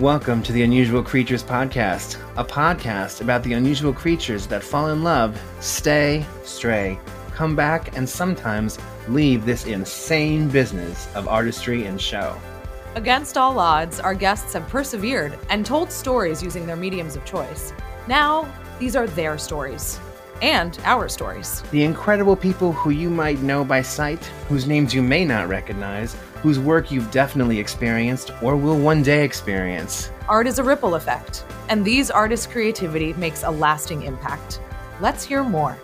Welcome to the Unusual Creatures Podcast, a podcast about the unusual creatures that fall in love, stay, stray, come back, and sometimes leave this insane business of artistry and show. Against all odds, our guests have persevered and told stories using their mediums of choice. Now, these are their stories. And our stories. The incredible people who you might know by sight, whose names you may not recognize, whose work you've definitely experienced or will one day experience. Art is a ripple effect, and these artists' creativity makes a lasting impact. Let's hear more.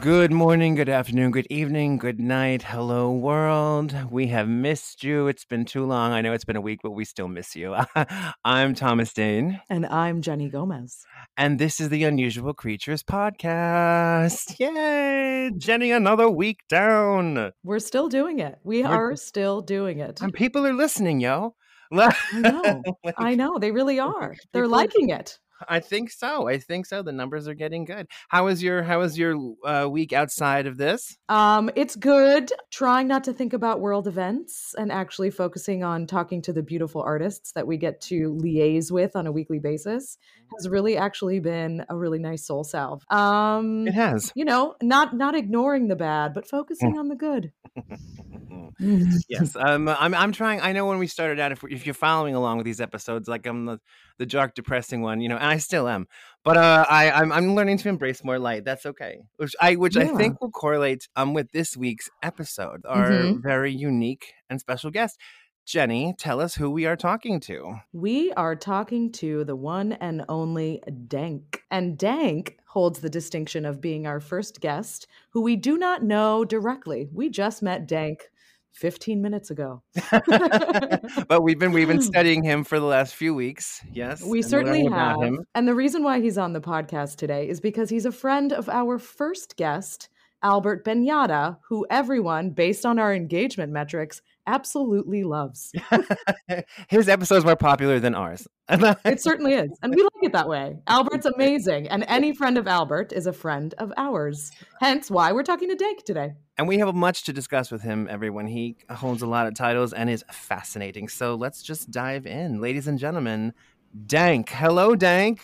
Good morning, good afternoon, good evening, good night. Hello, world. We have missed you. It's been too long. I know it's been a week, but we still miss you. I'm Thomas Dane. And I'm Jenny Gomez. And this is the Unusual Creatures Podcast. Yay! Jenny, another week down. We're still doing it. We We're... are still doing it. And people are listening, yo. I know. like, I know. They really are. They're liking it. I think so. I think so. The numbers are getting good. How was your How was your uh, week outside of this? Um, it's good. Trying not to think about world events and actually focusing on talking to the beautiful artists that we get to liaise with on a weekly basis has really actually been a really nice soul salve. Um, it has. You know, not not ignoring the bad, but focusing on the good. yes, um, I'm. I'm trying. I know when we started out, if, if you're following along with these episodes, like I'm the the dark, depressing one, you know, I still am. But uh, I I'm, I'm learning to embrace more light. That's okay. Which I which yeah. I think will correlate um with this week's episode, our mm-hmm. very unique and special guest. Jenny, tell us who we are talking to. We are talking to the one and only Dank. And Dank holds the distinction of being our first guest who we do not know directly. We just met Dank 15 minutes ago. but we've been we've been studying him for the last few weeks. Yes. We certainly have. And the reason why he's on the podcast today is because he's a friend of our first guest, Albert Benyata, who everyone, based on our engagement metrics, absolutely loves. His episode is more popular than ours. it certainly is. And we like it that way. Albert's amazing. And any friend of Albert is a friend of ours. Hence why we're talking to Dank today. And we have much to discuss with him, everyone. He holds a lot of titles and is fascinating. So let's just dive in. Ladies and gentlemen, Dank. Hello, Dank.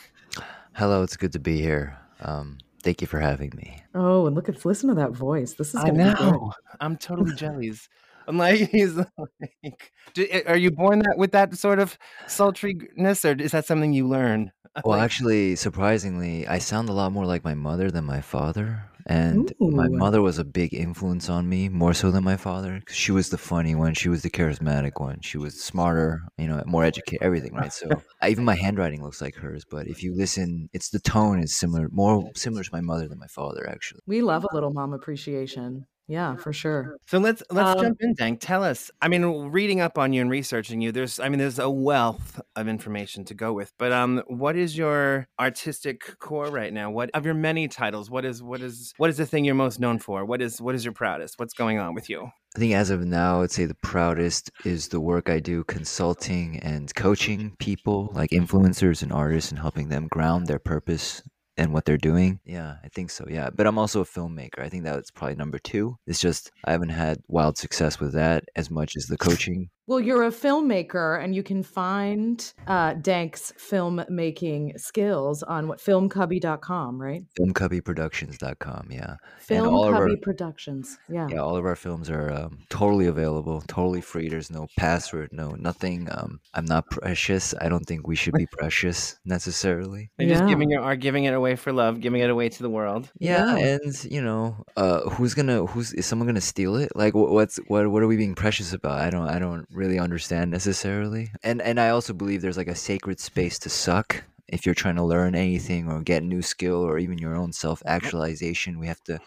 Hello, it's good to be here. Um, thank you for having me. Oh, and look at listen to that voice. This is I know. I'm totally jellies. I'm like, he's like, eh, are you born that with that sort of sultriness, or is that something you learn? Well, actually, surprisingly, I sound a lot more like my mother than my father. And Ooh. my mother was a big influence on me, more so than my father. She was the funny one. She was the charismatic one. She was smarter, you know, more educated, everything, right? So even my handwriting looks like hers. But if you listen, it's the tone is similar, more similar to my mother than my father, actually. We love a little mom appreciation. Yeah, for sure. So let's let's um, jump in, Dank. Tell us. I mean, reading up on you and researching you, there's I mean, there's a wealth of information to go with. But um, what is your artistic core right now? What of your many titles? What is what is what is the thing you're most known for? What is what is your proudest? What's going on with you? I think as of now, I'd say the proudest is the work I do consulting and coaching people like influencers and artists and helping them ground their purpose and what they're doing. Yeah, I think so. Yeah, but I'm also a filmmaker. I think that's probably number two. It's just I haven't had wild success with that as much as the coaching. Well, you're a filmmaker, and you can find uh, Dank's filmmaking skills on what filmcubby.com, right? Filmcubbyproductions.com, yeah. Film Cubby our, Productions, yeah. Yeah, all of our films are um, totally available, totally free. There's no password, no nothing. Um, I'm not precious. I don't think we should be precious necessarily. They're yeah. just giving it, are giving it away for love, giving it away to the world. Yeah, yeah. and you know, uh, who's gonna? Who's is someone gonna steal it? Like, what's what? What are we being precious about? I don't. I don't really understand necessarily. And and I also believe there's like a sacred space to suck if you're trying to learn anything or get new skill or even your own self actualization. We have to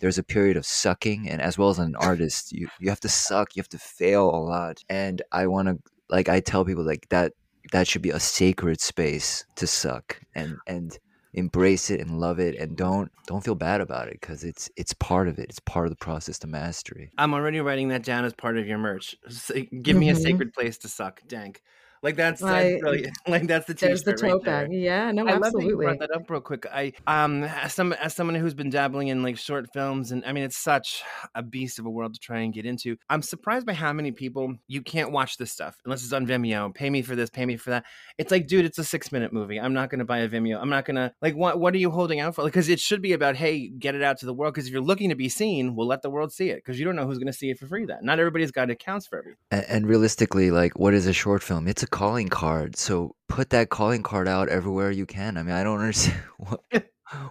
there's a period of sucking and as well as an artist, you you have to suck, you have to fail a lot. And I want to like I tell people like that that should be a sacred space to suck and and embrace it and love it and don't don't feel bad about it because it's it's part of it. It's part of the process to mastery. I'm already writing that down as part of your merch. Give me mm-hmm. a sacred place to suck. Dank Like that's, I- that's brilliant. Like that's the There's the t-shirt right tote there. bag. Yeah, no, I love that you absolutely. brought that up real quick. I um as some as someone who's been dabbling in like short films and I mean it's such a beast of a world to try and get into. I'm surprised by how many people you can't watch this stuff unless it's on Vimeo. Pay me for this, pay me for that. It's like, dude, it's a six minute movie. I'm not gonna buy a Vimeo. I'm not gonna like what what are you holding out for? Because it should be about hey, get it out to the world. Because if you're looking to be seen, we'll let the world see it. Because you don't know who's gonna see it for free. That not everybody's got accounts for everything. And, and realistically, like, what is a short film? It's a calling card. So put that calling card out everywhere you can. I mean, I don't understand. What,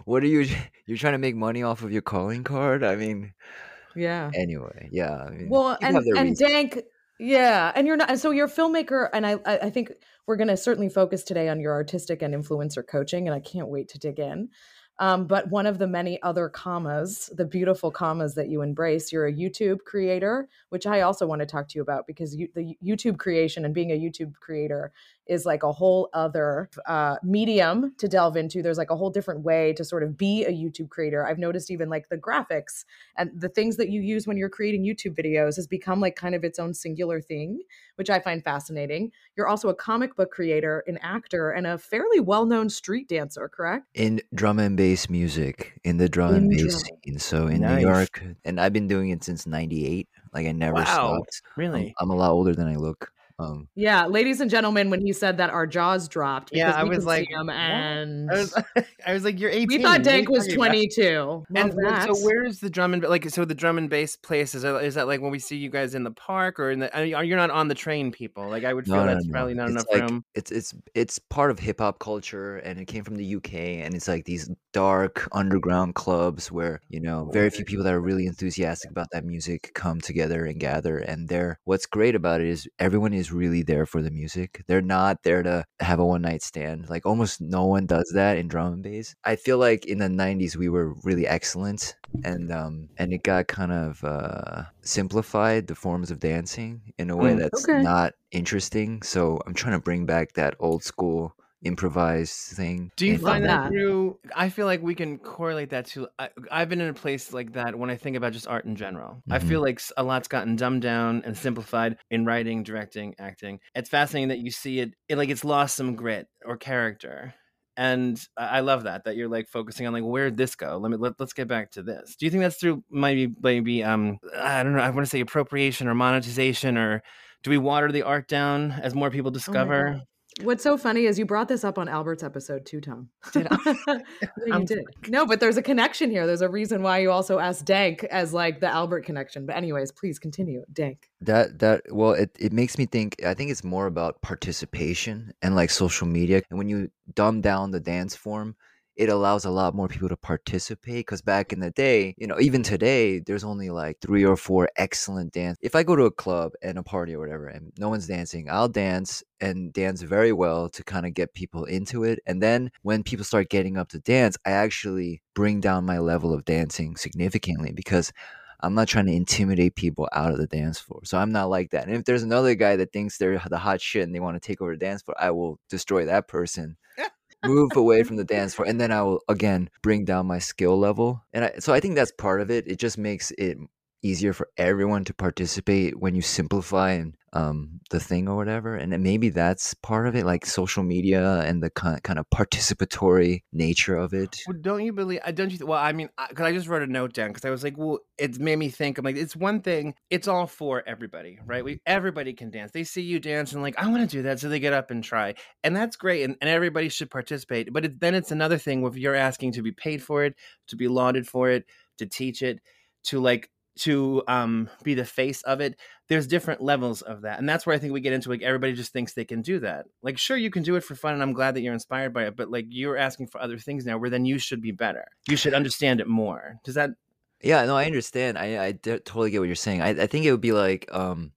what are you? You're trying to make money off of your calling card? I mean, yeah. anyway, yeah. I mean, Well, and and reasons. Dank, yeah, and you're not. And so you're a filmmaker, and I I I think we're going to certainly focus today on your artistic and influencer coaching, and I can't wait to dig in. Um, but one of the many other commas, the beautiful commas that you embrace, you're a YouTube creator, which I also want to talk to you about because you, the YouTube creation and being a YouTube creator is like a whole other uh, medium to delve into. There's like a whole different way to sort of be a YouTube creator. I've noticed even like the graphics and the things that you use when you're creating YouTube videos has become like kind of its own singular thing, which I find fascinating. You're also a comic book creator, an actor, and a fairly well known street dancer, correct? in drum and bass music, in the drum In and bass drum. scene. So in Nice. New York, and I've been doing it since '98. Like I never Wow. stopped. I'm, Really? I'm a lot older than I look. Um, Yeah, ladies and gentlemen, when he said that, our jaws dropped. Yeah, I was like, him, and I was, I was like, you're 18. we thought Dank was 22. And that. so, where's the drum and like? So the drum and bass place is that, is that like when we see you guys in the park or in the? Are you're not on the train, people? Like I would feel no, no, that's no. probably not It's enough like room. it's it's it's part of hip hop culture, and it came from the UK, and it's like these dark underground clubs where you know very few people that are really enthusiastic about that music come together and gather. And they're what's great about it is everyone is really there for the music. They're not there to have a one night stand. Like almost no one does that in drum and bass. I feel like in the '90s we were really excellent, and um and it got kind of uh simplified the forms of dancing in a way Mm. that's Okay. not interesting. So I'm trying to bring back that old school improvised thing. Do you in- find that through? I feel like we can correlate that to. I, I've been in a place like that when I think about just art in general. I Mhm. feel like a lot's gotten dumbed down and simplified in writing, directing, acting. It's fascinating that you see it, it like it's lost some grit or character. And I I love that that you're like focusing on like where'd this go? Let me let, let's get back to this. Do you think that's through maybe maybe um I don't know I want to say appropriation or monetization or do we water the art down as more people discover? God. What's so funny is you brought this up on Albert's episode too, Tom. Did yeah, you I'm did. No, but there's a connection here. There's a reason why you also asked Dank as like the Albert connection. But anyways, please continue, Dank. That that well, it, it makes me think. I think it's more about participation and like social media. And when you dumb down the dance form, it allows a lot more people to participate. Because back in the day, you know, even today, there's only like three or four excellent dance. If I go to a club and a party or whatever, and no one's dancing, I'll dance and dance very well to kind of get people into it. And then when people start getting up to dance, I actually bring down my level of dancing significantly because I'm not trying to intimidate people out of the dance floor. So I'm not like that. And if there's another guy that thinks they're the hot shit and they want to take over the dance floor, I will destroy that person. Move away from the dance floor and then I will again bring down my skill level. And I, so I think that's part of it. It just makes it easier for everyone to participate when you simplify and um the thing or whatever and maybe that's part of it like social media and the kind kind of participatory nature of it Well, don't you believe? I don't you? Well, I mean, because I just wrote a note down because I was like, well, it made me think. I'm like, it's one thing. It's all for everybody, right? We everybody can dance. They see you dance and like, I want to do that, so they get up and try, and that's great. And, and everybody should participate. But it, then it's another thing if you're asking to be paid for it, to be lauded for it, to teach it, to like to um be the face of it there's different levels of that and that's where i think we get into like everybody just thinks they can do that. Like sure you can do it for fun and i'm glad that you're inspired by it but like you're asking for other things now where then you should be better. You should understand it more. Does that yeah no i understand. I i totally get what you're saying. I, I think it would be like um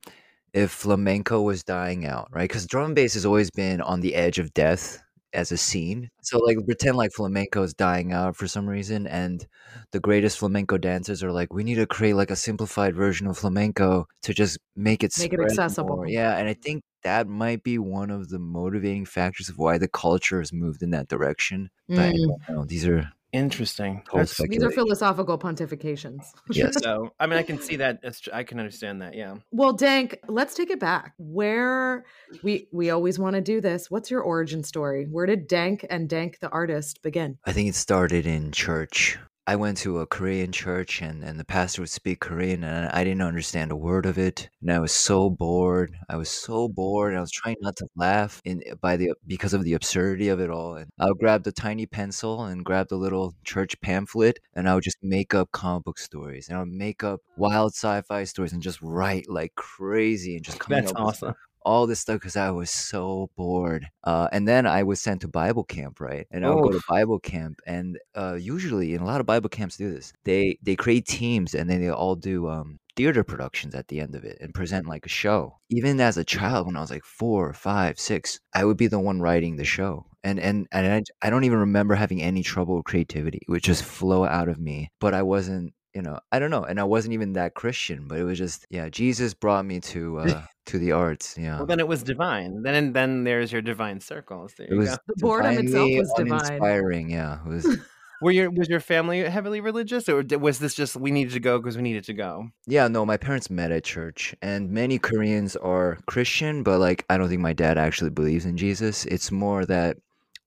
if flamenco was dying out right? Because drum and bass has always been on the edge of death as a scene so like pretend like flamenco is dying out for some reason and the greatest flamenco dancers are like we need to create like a simplified version of flamenco to just make it Make it accessible. more. yeah and i think that might be one of the motivating factors of why the culture has moved in that direction but Mm. know. these are Interesting. That's- These are philosophical pontifications. Yes. so I mean, I can see that. I can understand that. Yeah. Well, Dank, let's take it back. Where we we always want to do this. What's your origin story? Where did Dank and Dank the artist begin? I think it started in church. I went to a Korean church and, and the pastor would speak Korean and I didn't understand a word of it. And I was so bored. I was so bored. And I was trying not to laugh in by the because of the absurdity of it all. And I would grab the tiny pencil and grab the little church pamphlet and I would just make up comic book stories and I would make up wild sci-fi stories and just write like crazy and just come That's awesome. All this stuff because I was so bored. Uh, and then I was sent to Bible camp, right? And I would go to Bible camp, and uh, usually, and a lot of Bible camps do this. They they create teams, and then they all do um, theater productions at the end of it and present like a show. Even as a child, when I was like four, five, six, I would be the one writing the show. And and and I, I don't even remember having any trouble with creativity. It would just flow out of me. But I wasn't you know, I don't know, and I wasn't even that Christian, but it was just, yeah, Jesus brought me to uh to the arts, yeah. Well, then it was divine. Then then there's your divine circles. There It you was go. The boredom itself was divine. Inspiring, yeah. It was, Were your was your family heavily religious, or was this just we needed to go because we needed to go? yeah, no, my parents met at church, and many Koreans are Christian, but like, I don't think my dad actually believes in Jesus. It's more that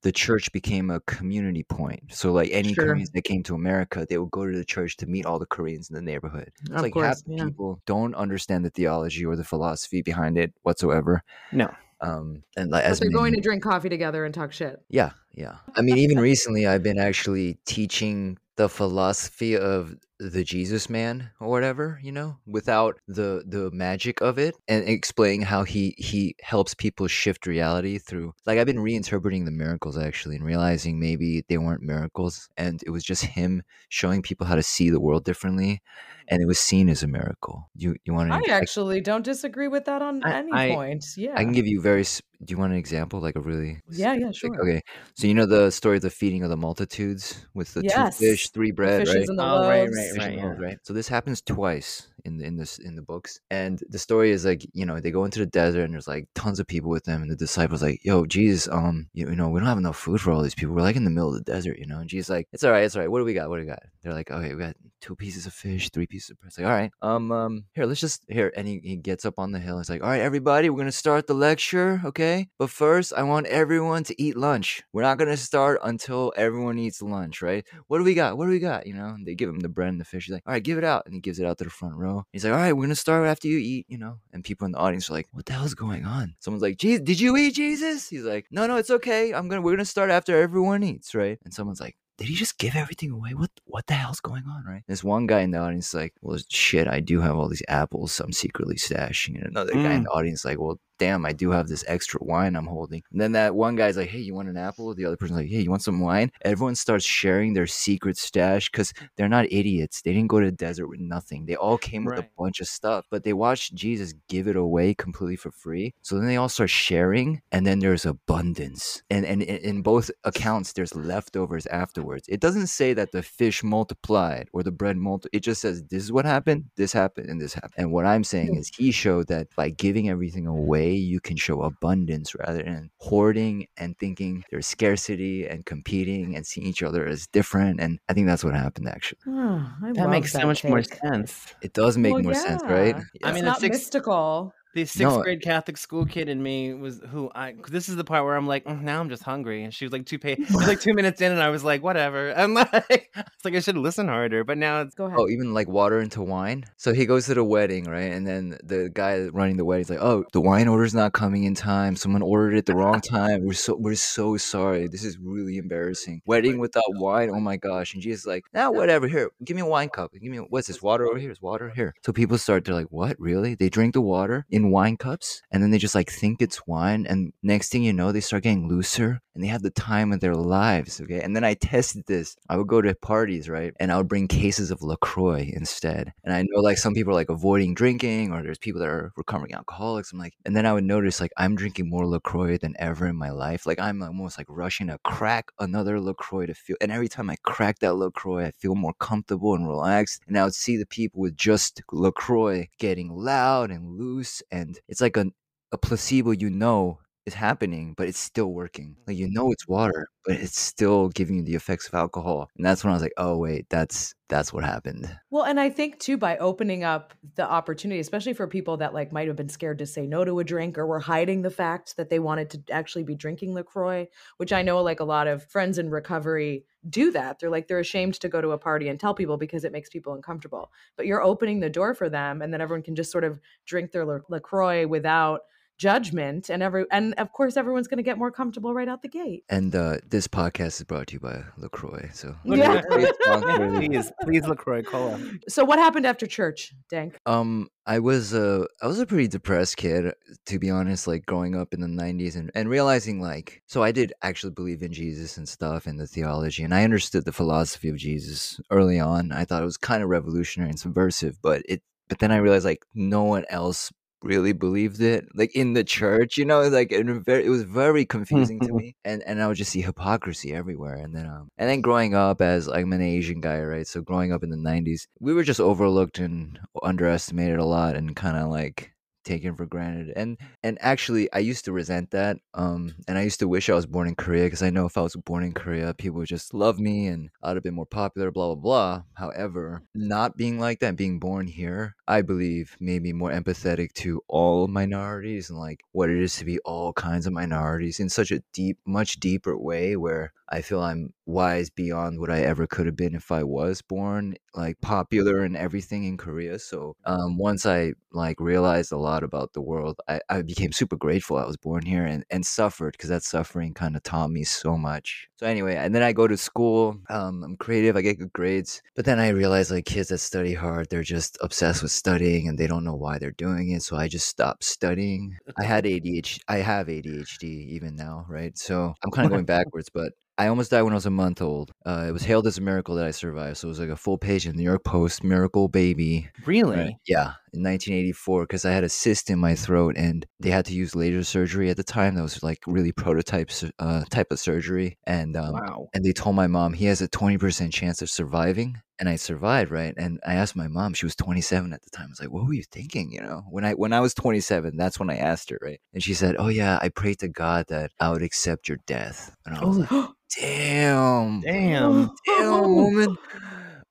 the church became a community point. So like any Sure. Koreans that came to America, they would go to the church to meet all the Koreans in the neighborhood. It's Of like course, half yeah. people don't understand the theology or the philosophy behind it whatsoever. No. Um, and like But as they're going to drink coffee together and talk shit. Yeah, yeah. I mean, even recently, I've been actually teaching the philosophy of the Jesus man or whatever, you know, without the the magic of it, and explaining how he he helps people shift reality through. Like I've been reinterpreting the miracles actually, and realizing maybe they weren't miracles, and it was just him showing people how to see the world differently, and it was seen as a miracle. You you want to? I actually don't disagree with that on I- any I- point. Yeah. I can give you very. Do you want an example, like a really? yeah, yeah, sure. okay, so you know the story of the feeding of the multitudes with the two fish, Yes, three The bread, fishes right? and the Oh, right, loaves. right, right. yeah. right? So this happens twice in the, in this in the books, and the story is like you know they go into the desert and there's like tons of people with them, and the disciples like, "Yo, Jesus, um, you, you know we don't have enough food for all these people. We're like in the middle of the desert, you know." And Jesus like, "It's all right, it's all right. What do we got? What do we got?" They're like, "Okay, we got two pieces of fish, three pieces of bread." It's like, "All right, um, um, here, let's just here." And he, he gets up on the hill. He's like, "All right, everybody, we're gonna start the lecture, okay? But first, I want everyone to eat lunch. We're not gonna start until everyone eats lunch, right? What do we got? What do we got? You know?" And they give him the bread and the fish. He's like, "All right, give it out," and he gives it out to the front row. He's like, "All right, we're gonna start after you eat," you know? And people in the audience are like, "What the hell's going on?" Someone's like, "Jesus, did you eat Jesus?" He's like, "No, no, it's okay. I'm gonna we're gonna start after everyone eats, right?" And someone's like. Did he just give everything away? What what the hell's going on, right? This one guy in the audience is like, well, shit, I do have all these apples I'm secretly stashing. And another guy in Mm. the audience is like, well, damn, I do have this extra wine I'm holding. And then that one guy's like, hey, you want an apple? The other person's like, hey, you want some wine? Everyone starts sharing their secret stash because they're not idiots. They didn't go to the desert with nothing. They all came with a bunch of stuff, but they watched Jesus give it away completely for free. So then they all start sharing, and then there's abundance. And and in in both accounts, there's leftovers afterwards. It doesn't say that the fish multiplied or the bread multi. It just says this is what happened, this happened, and this happened. And what I'm saying is, he showed that by giving everything away, you can show abundance rather than hoarding and thinking there's scarcity and competing and seeing each other as different. And I think that's what happened actually. Oh, That love makes so that much more sense. It does make Well, more sense, right? yeah. I mean, a not six- mystical. The sixth No. grade Catholic school kid in me was who I. This is the part where I'm like, "Mm, now I'm just hungry, and she was like two pay. It was like two minutes in, and I was like, whatever. I'm like, it's like I should listen harder, but now it's Go ahead. Oh, even like water into wine. So he goes to the wedding, right? And then the guy running the wedding's like, "Oh, the wine order's not coming in time. Someone ordered it the wrong time. We're so we're so sorry. This is really embarrassing. Wedding without wine. Oh my gosh!" And Jesus is like, "Now, whatever. Here, give me a wine cup. Give me what's this water over here? Is water here?" So people start. They're like, "What? Really? They drink the water in wine cups, and then they just like think it's wine. And next thing you know, they start getting looser." And they have the time of their lives, okay? And then I tested this. I would go to parties, right? And I would bring cases of LaCroix instead. And I know like some people are like avoiding drinking or there's people that are recovering alcoholics. I'm like, and then I would notice like I'm drinking more LaCroix than ever in my life. Like I'm almost like rushing to crack another LaCroix to feel. And every time I crack that LaCroix, I feel more comfortable and relaxed. And I would see the people with just LaCroix getting loud and loose. And it's like a, a placebo, you know, is happening, but it's still working. Like you mm-hmm. know it's water, but it's still giving you the effects of alcohol. And that's when I was like, oh wait, that's that's what happened. Well, and I think too by opening up the opportunity, especially for people that like might have been scared to say no to a drink or were hiding the fact that they wanted to actually be drinking LaCroix, which I know like a lot of friends in recovery do that. They're like they're ashamed to go to a party and tell people because it makes people uncomfortable. But you're opening the door for them and then everyone can just sort of drink their LaCroix without judgment and every and of course everyone's going to get more comfortable right out the gate. And uh this podcast is brought to you by lacroix so. Yeah. please please lacroix cola so what happened after church dank? Um i was uh i was a pretty depressed kid to be honest like growing up in the 90s and, and realizing like so i did actually believe in jesus and stuff and the theology and i understood the philosophy of jesus early on. I thought it was kind of revolutionary and subversive but it but then I realized like no one else really believed it like in the church you know like it, very, it was very confusing to me and and i would just see hypocrisy everywhere and then um and then growing up as like i'm an asian guy right so growing up in the 90s we were just overlooked and underestimated a lot and kind of like taken for granted and and actually i used to resent that um and i used to wish i was born in korea because i know if i was born in korea people would just love me and i'd have been more popular blah blah blah. However not being like that being born here i believe made me more empathetic to all minorities and like what it is to be all kinds of minorities in such a deep much deeper way where I feel I'm wise beyond what I ever could have been if I was born like popular and everything in Korea. So um, once I like realized a lot about the world, I, I became super grateful I was born here and, and suffered because that suffering kind of taught me so much. So anyway, and then I go to school. Um, I'm creative. I get good grades, but then I realize like kids that study hard, they're just obsessed with studying and they don't know why they're doing it. So I just stopped studying. I had ADHD. I have ADHD even now, right? So I'm kind of going backwards, but I almost died when I was a month old. Uh, it was hailed as a miracle that I survived. So it was like a full page in the New York Post, miracle baby. Really? Right? Yeah, in 1984 because I had a cyst in my throat and they had to use laser surgery at the time. That was like really prototype uh, type of surgery. And um, wow. and they told my mom he has a 20% chance of surviving. And I survived, right? And I asked my mom. She was 27 at the time. I was like, "What were you thinking?" You know, when I when I was 27, that's when I asked her, right? And she said, "Oh yeah, I prayed to God that I would accept your death." And I was like, damn, damn, damn, woman.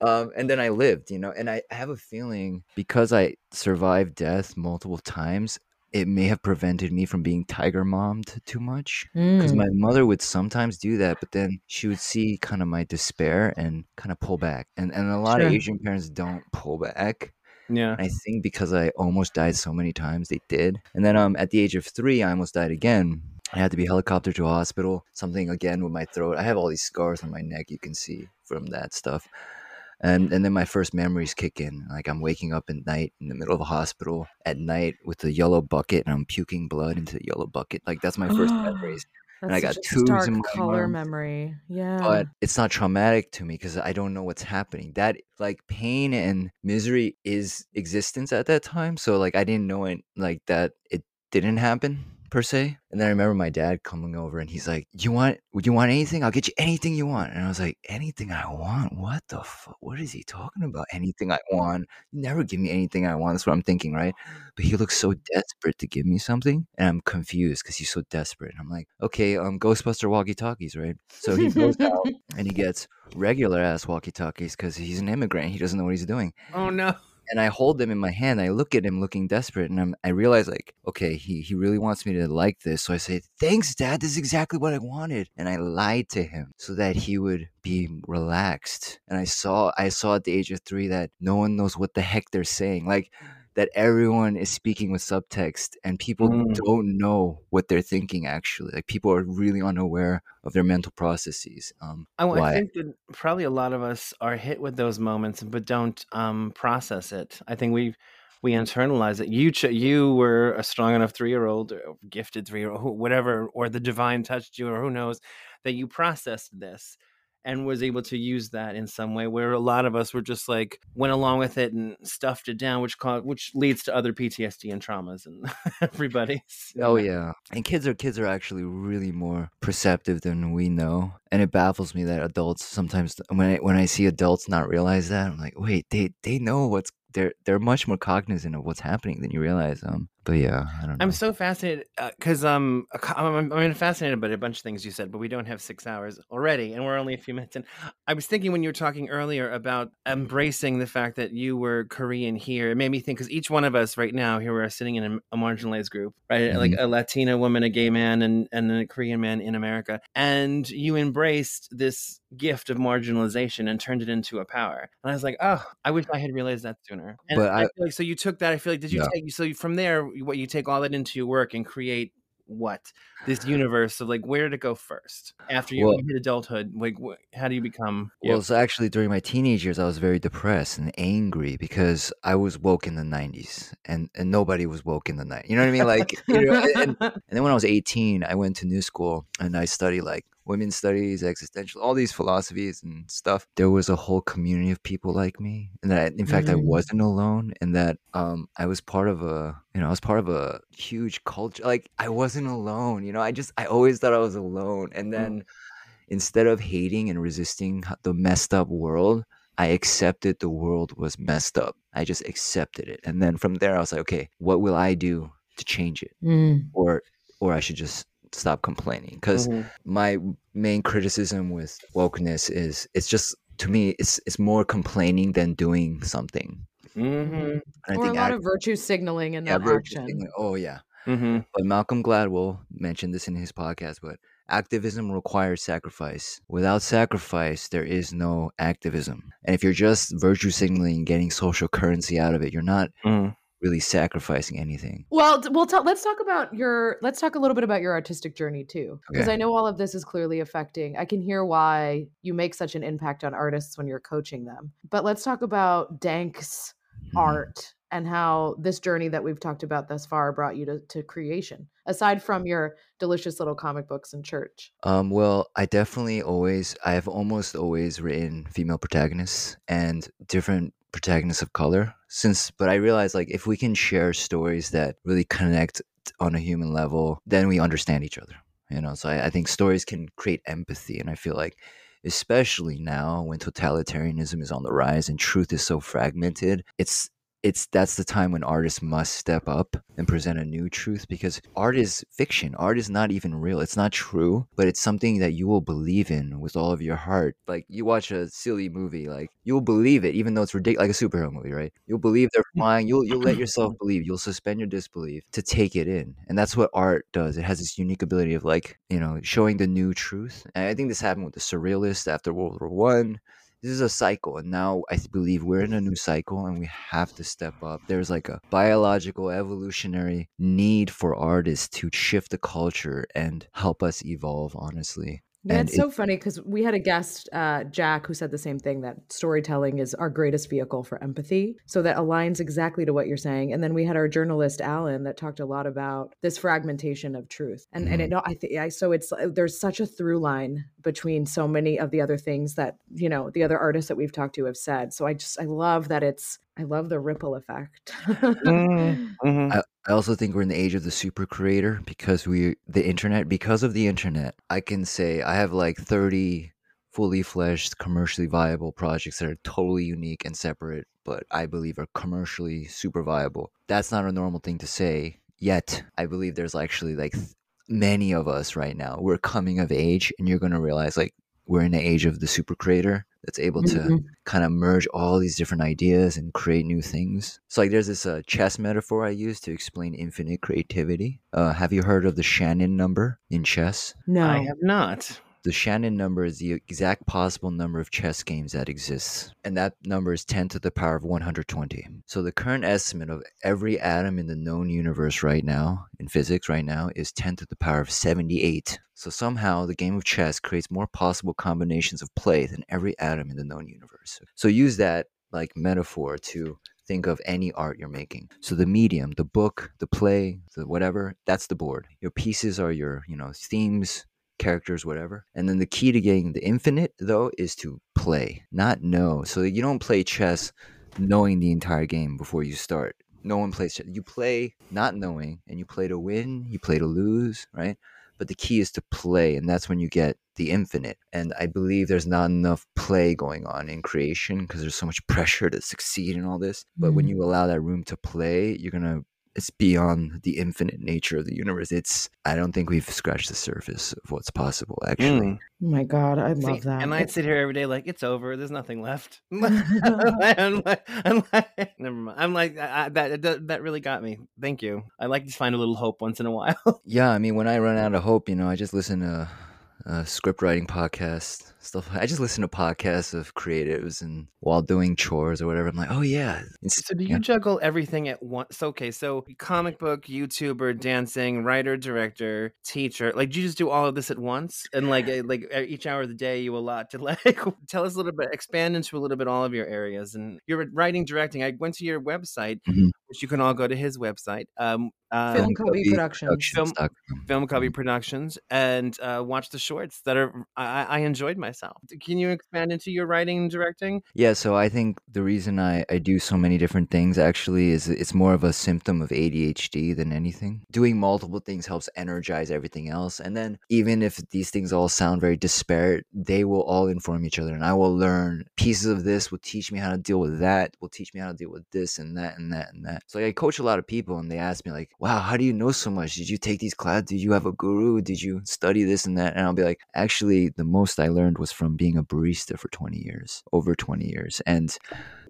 Um, and then I lived, you know, and I have a feeling because I survived death multiple times, it may have prevented me from being tiger mommed too much. Because mm. my mother would sometimes do that, but then she would see kind of my despair and kind of pull back. And and a lot sure. of Asian parents don't pull back. Yeah. I think because I almost died so many times, they did. And then um at the age of three, I almost died again I had to be helicoptered to a hospital. Something again with my throat. I have all these scars on my neck. You can see from that stuff. And and then my first memories kick in. Like I'm waking up at night in the middle of a hospital at night with a yellow bucket, and I'm puking blood into the yellow bucket. Like that's my first memories. and I got tubes in my color memory. Yeah. But it's not traumatic to me because I don't know what's happening. That like pain and misery is existence at that time. So like I didn't know it like that it didn't happen per se. And then I remember my dad coming over and he's like, "You want? Would you want anything? I'll get you anything you want." And I was like, "Anything I want? What the fuck? What is he talking about? Anything I want? You never give me anything I want." That's what I'm thinking, right? But he looks so desperate to give me something, and I'm confused because he's so desperate. And I'm like, "Okay, um, Ghostbuster walkie talkies, right?" So he goes out and he gets regular ass walkie talkies because he's an immigrant. He doesn't know what he's doing. Oh no and I hold them in my hand. I look at him looking desperate, and I'm, I realize like, okay, he he really wants me to like this. So I say, "Thanks, Dad. This is exactly what I wanted." And I lied to him so that he would be relaxed. And I saw I saw at the age of three that no one knows what the heck they're saying. Like that everyone is speaking with subtext and people mm. don't know what they're thinking actually like people are really unaware of their mental processes um I, I think that probably a lot of us are hit with those moments but don't um process it. I think we we internalize it. You ch- you were a strong enough three-year-old or gifted three-year-old whatever or the divine touched you or who knows that you processed this and was able to use that in some way where a lot of us were just like went along with it and stuffed it down which caused which leads to other PTSD and traumas and everybody oh yeah and kids are kids are actually really more perceptive than we know and it baffles me that adults sometimes when I, when I see adults not realize that I'm like wait they they know what's they're they're much more cognizant of what's happening than you realize. Um, but yeah, I don't know. I'm so fascinated because um I'm, I'm fascinated by a bunch of things you said, but we don't have six hours already, and we're only a few minutes in. I was thinking when you were talking earlier about embracing the fact that you were Korean here, it made me think because each one of us right now here we're sitting in a, a marginalized group, right? Mhm. Like a Latina woman, a gay man, and and a Korean man in America, and you embraced this gift of marginalization and turned it into a power. And I was like, oh, I wish I had realized that sooner. And But I, I- feel like so you took that. I feel like did you Yeah. take so from there what you take all that into your work and create what this universe of like where did it go first after you Well- hit adulthood like wh- how do you become Well, so actually, during my teenage years, I was very depressed and angry because I was woke in the '90s, and and nobody was woke in the night. You know what I mean? Like, you know, and, and then when I was 18, I went to New School and I studied like women's studies, existential, all these philosophies and stuff. There was a whole community of people like me, and that in fact I Mm. wasn't alone, and that um I was part of a you know I was part of a huge culture. Like I wasn't alone. You know, I just I always thought I was alone, and then instead of hating and resisting the messed up world, I accepted the world was messed up. I just accepted it. And then from there I was like, okay, what will I do to change it? Mm. Or or I should just stop complaining cuz Mhm. my main criticism with wokeness is it's just to me it's it's more complaining than doing something. Mhm. I or a lot act- of virtue signaling in yeah, that action. signaling- Oh yeah. Mhm. But Malcolm Gladwell mentioned this in his podcast, but activism requires sacrifice. Without sacrifice, there is no activism. And if you're just virtue signaling, getting social currency out of it, you're not Mhm. Really sacrificing anything. Well, we'll talk. Let's talk about your. Let's talk a little bit about your artistic journey too, because Okay. I know all of this is clearly affecting. I can hear why you make such an impact on artists when you're coaching them. But let's talk about Dank's Mhm. art and how this journey that we've talked about thus far brought you to, to creation. Aside from your delicious little comic books in church. Um, well, I definitely always, I have almost always written female protagonists and different protagonists of color. Since, but I realized like if we can share stories that really connect on a human level, then we understand each other. You know, so I, I think stories can create empathy, and I feel like, especially now when totalitarianism is on the rise and truth is so fragmented, it's it's that's the time when artists must step up and present a new truth because art is fiction. Art is not even real. It's not true but it's something that you will believe in with all of your heart. Like you watch a silly movie like you'll believe it even though it's ridiculous like a superhero movie right? You'll believe they're flying hmm. you'll you'll let yourself believe. You'll suspend your disbelief to take it in. And that's what art does. It has this unique ability of like you know showing the new truth. And i think this happened with the surrealists after world war one this is a cycle and now i believe we're in a new cycle and we have to step up there's like a biological evolutionary need for artists to shift the culture and help us evolve honestly Yeah, And it's so funny because we had a guest, uh, Jack, who said the same thing that storytelling is our greatest vehicle for empathy. So that aligns exactly to what you're saying. And then we had our journalist Alan that talked a lot about this fragmentation of truth. And and it, no, I think I so it's uh, there's such a through line between so many of the other things that you know the other artists that we've talked to have said. So I just I love that it's I love the ripple effect. Mhm. Mhm. I, I also think we're in the age of the super creator because we the internet because of the internet i can say i have like 30 fully fleshed commercially viable projects that are totally unique and separate but i believe are commercially super viable that's not a normal thing to say yet i believe there's actually like th- many of us right now we're coming of age and you're going to realize like we're in the age of the super creator that's able to Mhm. kind of merge all these different ideas and create new things. So like there's this uh, chess metaphor I use to explain infinite creativity. Uh, have you heard of the Shannon number in chess? no. I have not. The Shannon number is the exact possible number of chess games that exists, and that number is 10 to the power of 120. So the current estimate of every atom in the known universe right now, in physics right now, is 10 to the power of 78. So somehow the game of chess creates more possible combinations of play than every atom in the known universe. So use that like metaphor to think of any art you're making. So the medium, the book, the play, the whatever, that's the board. Your pieces are your, you know, themes, characters, whatever. And then the key to getting the infinite, though, is to play, not know. So you don't play chess knowing the entire game before you start. No one plays chess. You play not knowing, and you play to win, you play to lose, right? But the key is to play and that's when you get the infinite and i believe there's not enough play going on in creation because there's so much pressure to succeed in all this but when Mm. you allow that room to play you're gonna it's beyond the infinite nature of the universe it's i don't think we've scratched the surface of what's possible actually Mm. Oh my god, I See, love that. And I'd sit here every day like it's over. There's nothing left. I'm like, I'm like, never mind. I'm like I, I- that, that. That really got me. Thank you. I like to find a little hope once in a while. Yeah, I mean, when I run out of hope, you know, I just listen to a script writing podcasts, stuff. I just listen to podcasts of creatives and while doing chores or whatever. I'm like, oh yeah, it's, So do you yeah. juggle everything at once? Okay, so comic book, YouTuber, dancing, writer, director, teacher. Like, do you just do all of this at once? And like, eh, like each hour of the day, you allot to like tell us a little bit, expand into a little bit all of your areas. And you're writing, directing. I went to your website, Mhm. which you can all go to his website. Um, uh, Film Film Covey Covey Productions. Film- Film Covey Productions and uh, watch the shorts that are. I, I enjoyed myself. Can you expand into your writing and directing? Yeah, so I think the reason I, I do so many different things actually is it's more of a symptom of ADHD than anything. Doing multiple things helps energize everything else. And then even if these things all sound very disparate, they will all inform each other. And I will learn pieces of this will teach me how to deal with that, will teach me how to deal with this and that and that and that. So like, I coach a lot of people and they ask me like, wow, how do you know so much? Did you take these classes? Did you have a guru? Did you study this and that? And I'll be like, actually, the most I learned was from being a barista for 20 years, over 20 years. And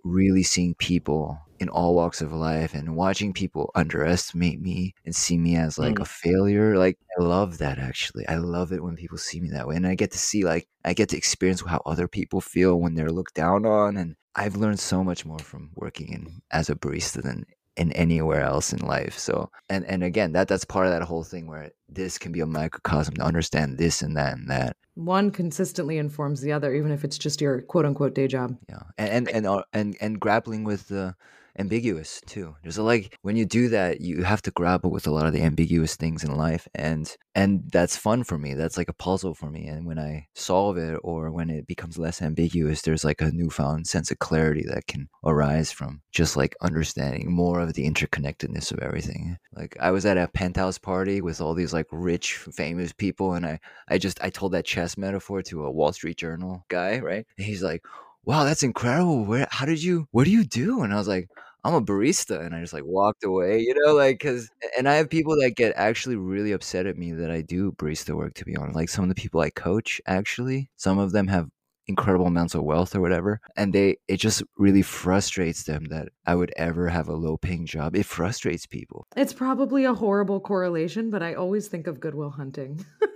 really seeing people in all walks of life and watching people underestimate me and see me as like mm. a failure like i love that actually i love it when people see me that way and i get to see like i get to experience how other people feel when they're looked down on and i've learned so much more from working in as a barista than in anywhere else in life so and and again that that's part of that whole thing where this can be a microcosm to understand this and that and that One consistently informs the other, even if it's just your quote unquote day job. yeah and and and uh, and, and grappling with the ambiguous too. There's a like when you do that you have to grapple with a lot of the ambiguous things in life and and that's fun for me. That's like a puzzle for me and when i solve it or when it becomes less ambiguous there's like a newfound sense of clarity that can arise from just like understanding more of the interconnectedness of everything. Like i was at a penthouse party with all these like rich famous people and i i just i told that chess metaphor to a wall street journal guy right? And he's like wow, that's incredible. Where, how did you, what do you do? And I was like, I'm a barista. And I just like walked away, you know, like, cause, and I have people that get actually really upset at me that I do barista work, to be honest. Like some of the people I coach, actually, some of them have incredible amounts of wealth or whatever. And they, it just really frustrates them that I would ever have a low paying job. It frustrates people. It's probably a horrible correlation, but I always think of Good Will Hunting.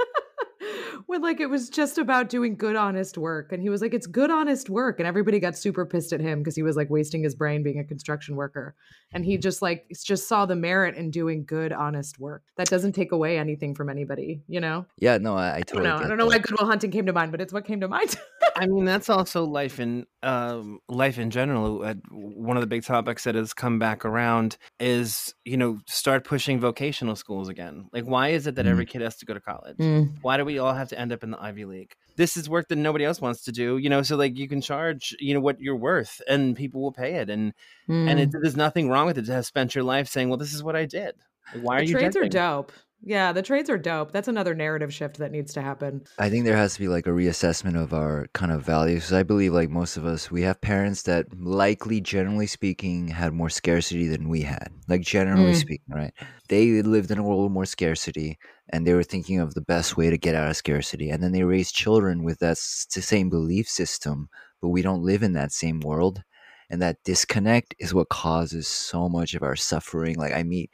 when like it was just about doing good honest work and he was like it's good honest work and everybody got super pissed at him because he was like wasting his brain being a construction worker and he mm-hmm. just like just saw the merit in doing good honest work. That doesn't take away anything from anybody you know? Yeah, no, I, I i don't totally know. I don't know why good will hunting came to mind but it's what came to mind I mean, that's also life in um, life in general. Uh, one of the big topics that has come back around is you know start pushing vocational schools again. Like, why is it that Mm. every kid has to go to college? Mm. Why do we all have to end up in the Ivy League? This is work that nobody else wants to do. You know, so like you can charge you know what you're worth, and people will pay it. And and it, there's nothing wrong with it to have spent your life saying, well, this is what I did. Like, why are the you trades are dope yeah the trades are dope that's another narrative shift that needs to happen I think there has to be like a reassessment of our kind of values. I believe, like most of us, we have parents that likely, generally speaking, had more scarcity than we had. Like, generally Mm. speaking, right? They lived in a world with more scarcity and they were thinking of the best way to get out of scarcity. And then they raised children with that s- same belief system, but we don't live in that same world. And that disconnect is what causes so much of our suffering. Like, I meet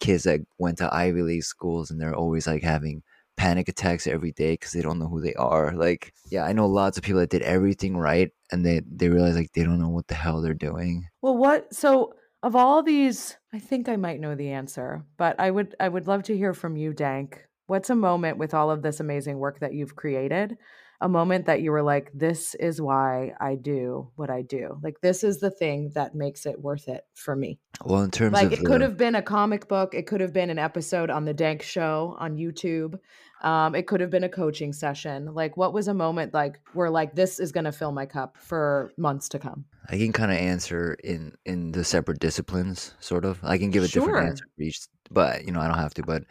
kids that went to Ivy League schools and they're always like having panic attacks every day because they don't know who they are. Like, yeah, I know lots of people that did everything right and they they realize like they don't know what the hell they're doing. Well, what so of all these, I think I might know the answer, but I would I would love to hear from you, Dank. What's a moment with all of this amazing work that you've created? A moment that you were like, this is why I do what I do. Like this is the thing that makes it worth it for me. Well, in terms Like it could have been a comic book, it could have been an episode on the Dank show on YouTube. Um, it could have been a coaching session. Like what was a moment like where like this is gonna fill my cup for months to come? I can kind of answer in in the separate disciplines, sort of. I can give a Sure. different answer for each, but you know I don't have to. But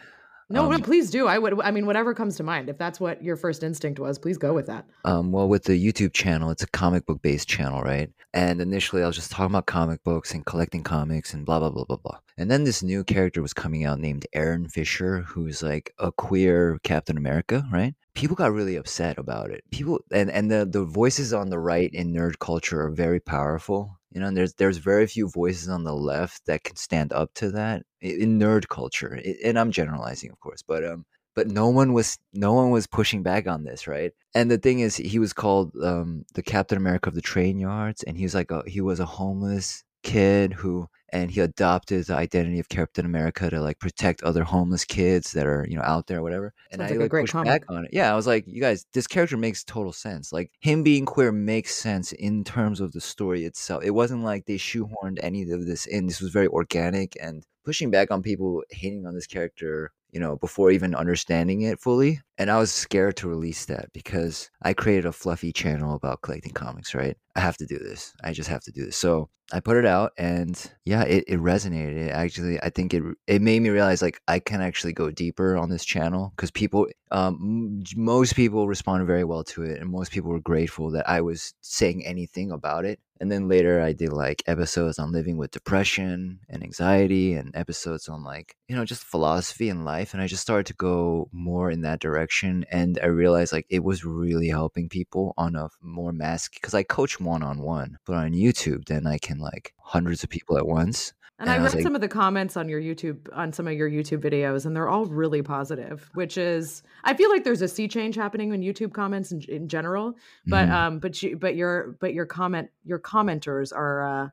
No, no, Um, please do. I would. I mean, whatever comes to mind. If that's what your first instinct was, please go with that. Um, well, with the YouTube channel, it's a comic book based channel, right? And initially, I was just talking about comic books and collecting comics and blah blah blah blah blah. And then this new character was coming out named Aaron Fischer, who's like a queer Captain America, right? People got really upset about it. People and and the the voices on the right in nerd culture are very powerful. You know, there's there's very few voices on the left that can stand up to that in nerd culture. And I'm generalizing, of course, but um, but no one was no one was pushing back on this right and the thing is he was called um, the captain america of the train yards and he was like a, he was a homeless kid who and he adopted the identity of captain america to like protect other homeless kids that are you know out there or whatever. And Sounds i like a like great pushed comic. back on it. Yeah i was like you guys this character makes total sense. Like him being queer makes sense in terms of the story itself. It wasn't like they shoehorned any of this in. This was very organic and pushing back on people hating on this character you know, before even understanding it fully. And I was scared to release that because I created a fluffy channel about collecting comics, right? I have to do this. I just have to do this. So I put it out and yeah, it, it resonated. It actually, I think it it made me realize like I can actually go deeper on this channel because people, um, most people responded very well to it and most people were grateful that I was saying anything about it. And then later I did like episodes on living with depression and anxiety and episodes on like, you know, just philosophy and life. And I just started to go more in that direction. And I realized like it was really helping people on a more mass because I coach one on one, but on YouTube, then I can like hundreds of people at once. And, And I I read like- some of the comments on your YouTube on some of your YouTube videos, and they're all really positive. Which is, I feel like there's a sea change happening in YouTube comments in, in general. But Mhm. um, but you, but your but your comment your commenters are uh,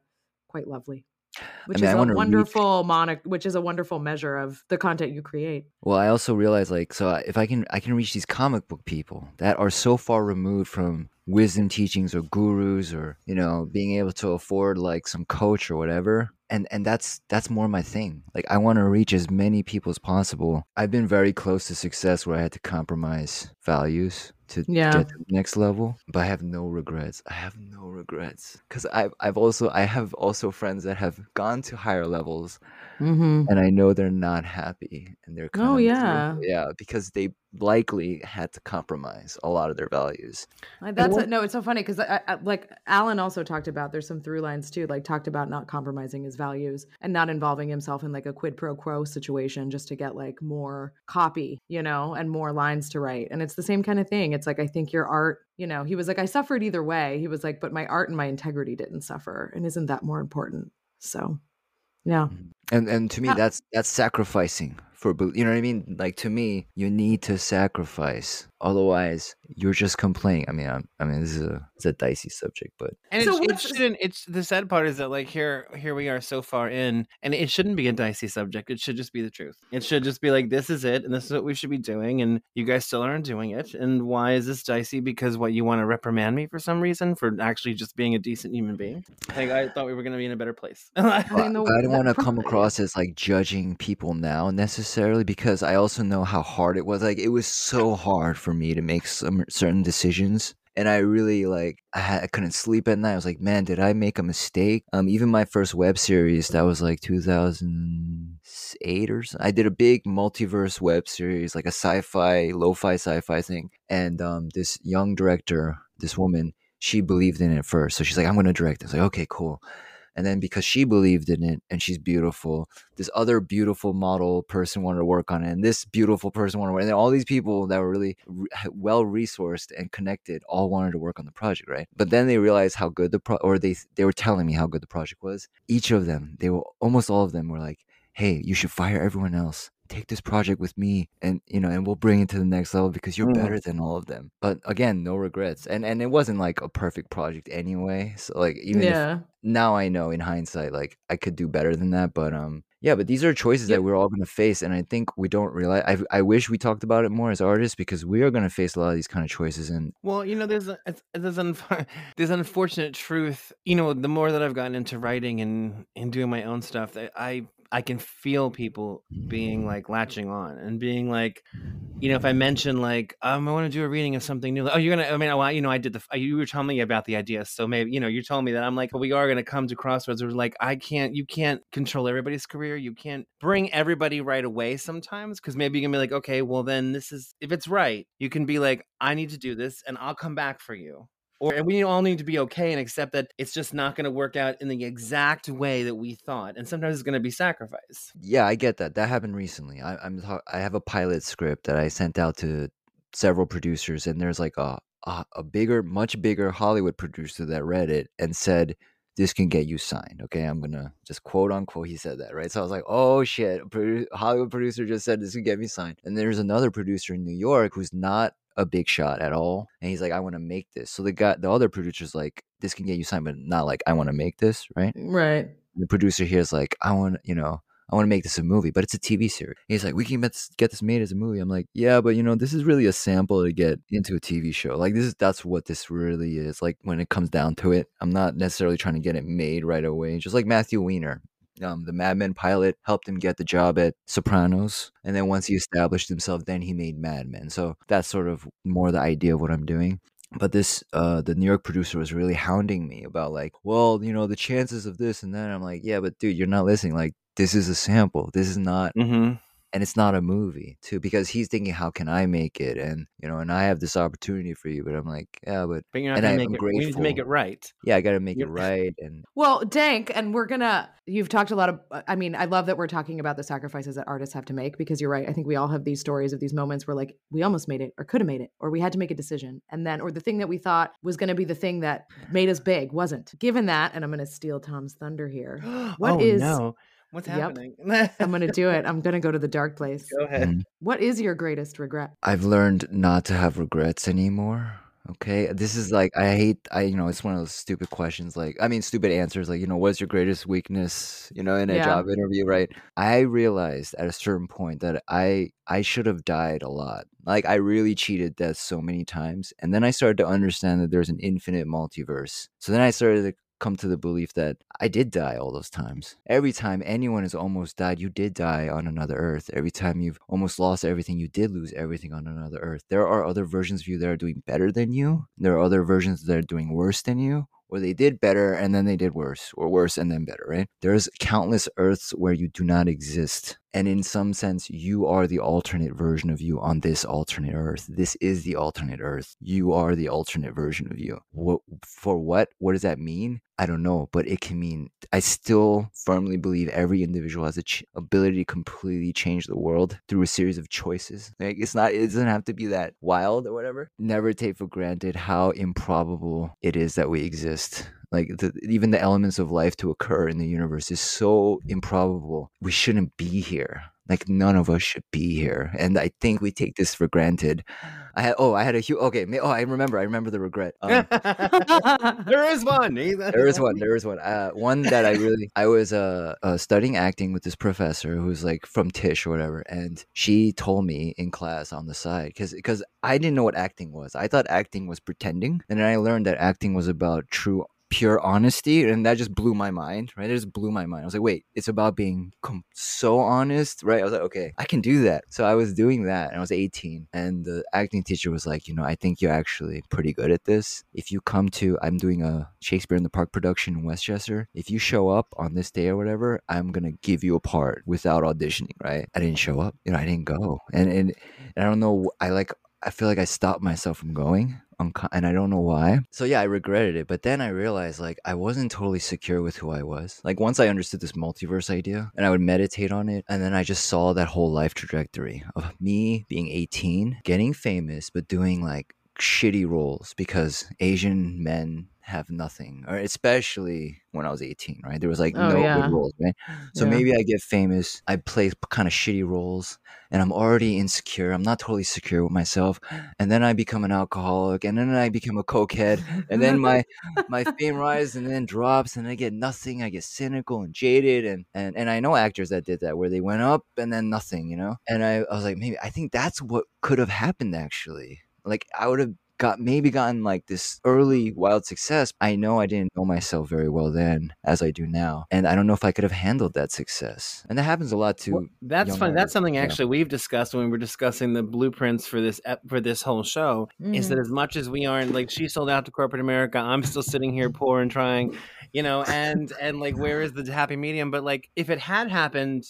quite lovely, which mean, is a wanna reach- wonderful monic, which is a wonderful measure of the content you create. Well, I also realize like so uh, if I can I can reach these comic book people that are so far removed from wisdom teachings or gurus or you know being able to afford like some coach or whatever and and that's that's more my thing. Like i want to reach as many people as possible. I've been very close to success where i had to compromise values to Yeah. get to the next level but i have no regrets i have no regrets because i've i've also i have also friends that have gone to higher levels Mm-hmm. and I know they're not happy and they're kind Oh, of yeah. yeah because they likely had to compromise a lot of their values. That's what- a, no, it's so funny because like Alan also talked about. There's some through lines too, like talked about not compromising his values and not involving himself in like a quid pro quo situation just to get like more copy, you know, and more lines to write. And it's the same kind of thing. It's like I think your art, you know, he was like I suffered either way. He was like, but my art and my integrity didn't suffer, and isn't that more important? So, yeah, mm-hmm. And and to me Yeah. that's that's sacrificing for you know what I mean? Like to me, you need to sacrifice. Otherwise, you're just complaining. I mean, I'm, I mean, this is a it's a dicey subject, but And So it's, it shouldn't. It's the sad part is that like here, here we are so far in, and it shouldn't be a dicey subject. It should just be the truth. It should just be like this is it, and this is what we should be doing, and you guys still aren't doing it. And why is this dicey? Because what you want to reprimand me for some reason for actually just being a decent human being? Like I thought we were gonna be in a better place. I Well, mean, I don't want to come across as like judging people now necessarily because I also know how hard it was. Like it was so hard for me to make some certain decisions. And I really like I, had, I couldn't sleep at night. I was like, man, did I make a mistake? Um, even my first web series that was like 2008 or so. I did a big multiverse web series, like a sci-fi, lo-fi sci-fi thing. And um, this young director, this woman, she believed in it first. So she's like, I'm to direct. I was like, okay, cool. And then because she believed in it and she's beautiful, this other beautiful model person wanted to work on it, and this beautiful person wanted to work. And then all these people that were really re- well resourced and connected all wanted to work on the project, right? But then they realized how good the pro, or they they were telling me how good the project was. Each of them, they were almost all of them were like, "Hey, you should fire everyone else." Take this project with me, and you know, and we'll bring it to the next level because you're Mm. better than all of them. But again, no regrets, and and it wasn't like a perfect project anyway. So like, even if yeah. now I know in hindsight, like I could do better than that. But um, yeah, but these are choices Yep. that we're all going to face, and I think we don't realize. I I wish we talked about it more as artists because we are going to face a lot of these kind of choices. And Well, you know, there's a, there's an there's unfortunate truth. You know, the more that I've gotten into writing and and doing my own stuff, that I I can feel people being like latching on and being like, you know, if I mention like, um, I want to do a reading of something new. Like, oh, you're gonna. I mean, well, you know, I did the. You were telling me about the idea, so maybe you know, you're telling me that I'm like, well, we are gonna come to crossroads. Where like, I can't. You can't control everybody's career. You can't bring everybody right away sometimes because maybe you can be like, okay, well then this is if it's right, you can be like, I need to do this, and I'll come back for you or we all need to be okay and accept that it's just not going to work out in the exact way that we thought and sometimes it's going to be sacrifice yeah i get that that happened recently I, i'm i have a pilot script that i sent out to several producers and there's like a, a a bigger much bigger hollywood producer that read it and said this can get you signed. Okay, I'm gonna just quote unquote. He said that, right? So I was like, oh shit, Hollywood producer just said this can get me signed. And there's another producer in New York who's not a big shot at all. And he's like, I want to make this. So the guy, the other producer's like, this can get you signed, but not like I want to make this, right? Mm, right. The producer here is like, I want, you know, I want to make this a movie, but it's a TV series. He's like, we can get this, get this made as a movie. I'm like, yeah, but you know, this is really a sample to get into a TV show. Like this is that's what this really is. Like when it comes down to it, I'm not necessarily trying to get it made right away. Just like Matthew Weiner, um, the Mad Men pilot helped him get the job at Sopranos, and then once he established himself, then he made Mad Men. So that's sort of more the idea of what I'm doing. But this uh the new york producer was really hounding me about like well you know the chances of this and that. I'm like yeah but dude you're not listening. Like this is a sample. This is not mm-hmm and it's not a movie too because he's thinking how can i make it and you know and i have this opportunity for you but i'm like yeah but, but you're not and gonna I'm make it grateful. we need to make it right yeah i gotta make You're- it right and Well, Dank, and we're gonna. You've talked a lot of. Uh, I mean, I love that we're talking about the sacrifices that artists have to make because you're right. I think we all have these stories of these moments where like we almost made it or could have made it or we had to make a decision and then or the thing that we thought was going to be the thing that made us big wasn't. Given that, and I'm going to steal Tom's thunder here. What oh, is- no what's Yep. happening I'm going to do it. I'm going to go to the dark place. go ahead Mm. What is your greatest regret? I've learned not to have regrets anymore. Okay. This is like, I hate, I, you know, it's one of those stupid questions. Like, I mean, stupid answers. Like, you know, what's your greatest weakness, you know, in a Yeah. job interview, right? I realized at a certain point that I, I should have died a lot. Like, I really cheated death so many times. And then I started to understand that there's an infinite multiverse. So then I started to come to the belief that I did die all those times. Every time anyone has almost died, you did die on another earth. Every time you've almost lost everything, you did lose everything on another earth. There are other versions of you that are doing better than you. There are other versions that are doing worse than you. Or they did better and then they did worse, or worse and then better, right? There's countless Earths where you do not exist. And in some sense, you are the alternate version of you on this alternate Earth. This is the alternate Earth. You are the alternate version of you. What, for what? What does that mean? I don't know, but it can mean I still firmly believe every individual has the ch- ability to completely change the world through a series of choices. Like it's not, it doesn't have to be that wild or whatever. Never take for granted how improbable it is that we exist. Like the, even the elements of life to occur in the universe is so improbable. We shouldn't be here. Like none of us should be here, and I think we take this for granted. I had oh, I had a huge okay. Oh, I remember. I remember the regret. Um, there is one there is one. There is one. Uh, one that I really. I was uh, uh studying acting with this professor who's like from Tisch or whatever, and she told me in class on the side because because I didn't know what acting was. I thought acting was pretending, and then I learned that acting was about true. Pure honesty, and that just blew my mind. Right, it just blew my mind. I was like, "Wait, it's about being com- so honest." Right, I was like, "Okay, I can do that." So I was doing that, and I was 18, and the acting teacher was like, "You know, I think you're actually pretty good at this. If you come to, I'm doing a Shakespeare in the Park production in Westchester. If you show up on this day or whatever, I'm gonna give you a part without auditioning." Right? I didn't show up. You know, I didn't go, and and, and I don't know. I like. I feel like I stopped myself from going. And I don't know why. So yeah, I regretted it. But then I realized like I wasn't totally secure with who I was. Like once I understood this multiverse idea and I would meditate on it, and then I just saw that whole life trajectory of me being 18, getting famous, but doing like shitty roles because Asian men have nothing, or especially when I was 18, right? There was like Oh, no yeah. good roles, right? So Yeah. maybe I get famous, I play kind of shitty roles, and I'm already insecure. I'm not totally secure with myself, and then I become an alcoholic, and then I become a cokehead, and then my my fame rises and then drops, and I get nothing. I get cynical and jaded, and and and I know actors that did that where they went up and then nothing, you know. And I, I was like, maybe I think that's what could have happened actually. Like I would have got maybe gotten like this early wild success. I know I didn't know myself very well then as I do now. And I don't know if I could have handled that success. And that happens a lot too. Well, that's fun. That's something actually we've discussed when we were discussing the blueprints for this for this whole show. Mm-hmm. Is that as much as we aren't like she sold out to corporate America, I'm still sitting here poor and trying, you know. And and like where is the happy medium? But like if it had happened,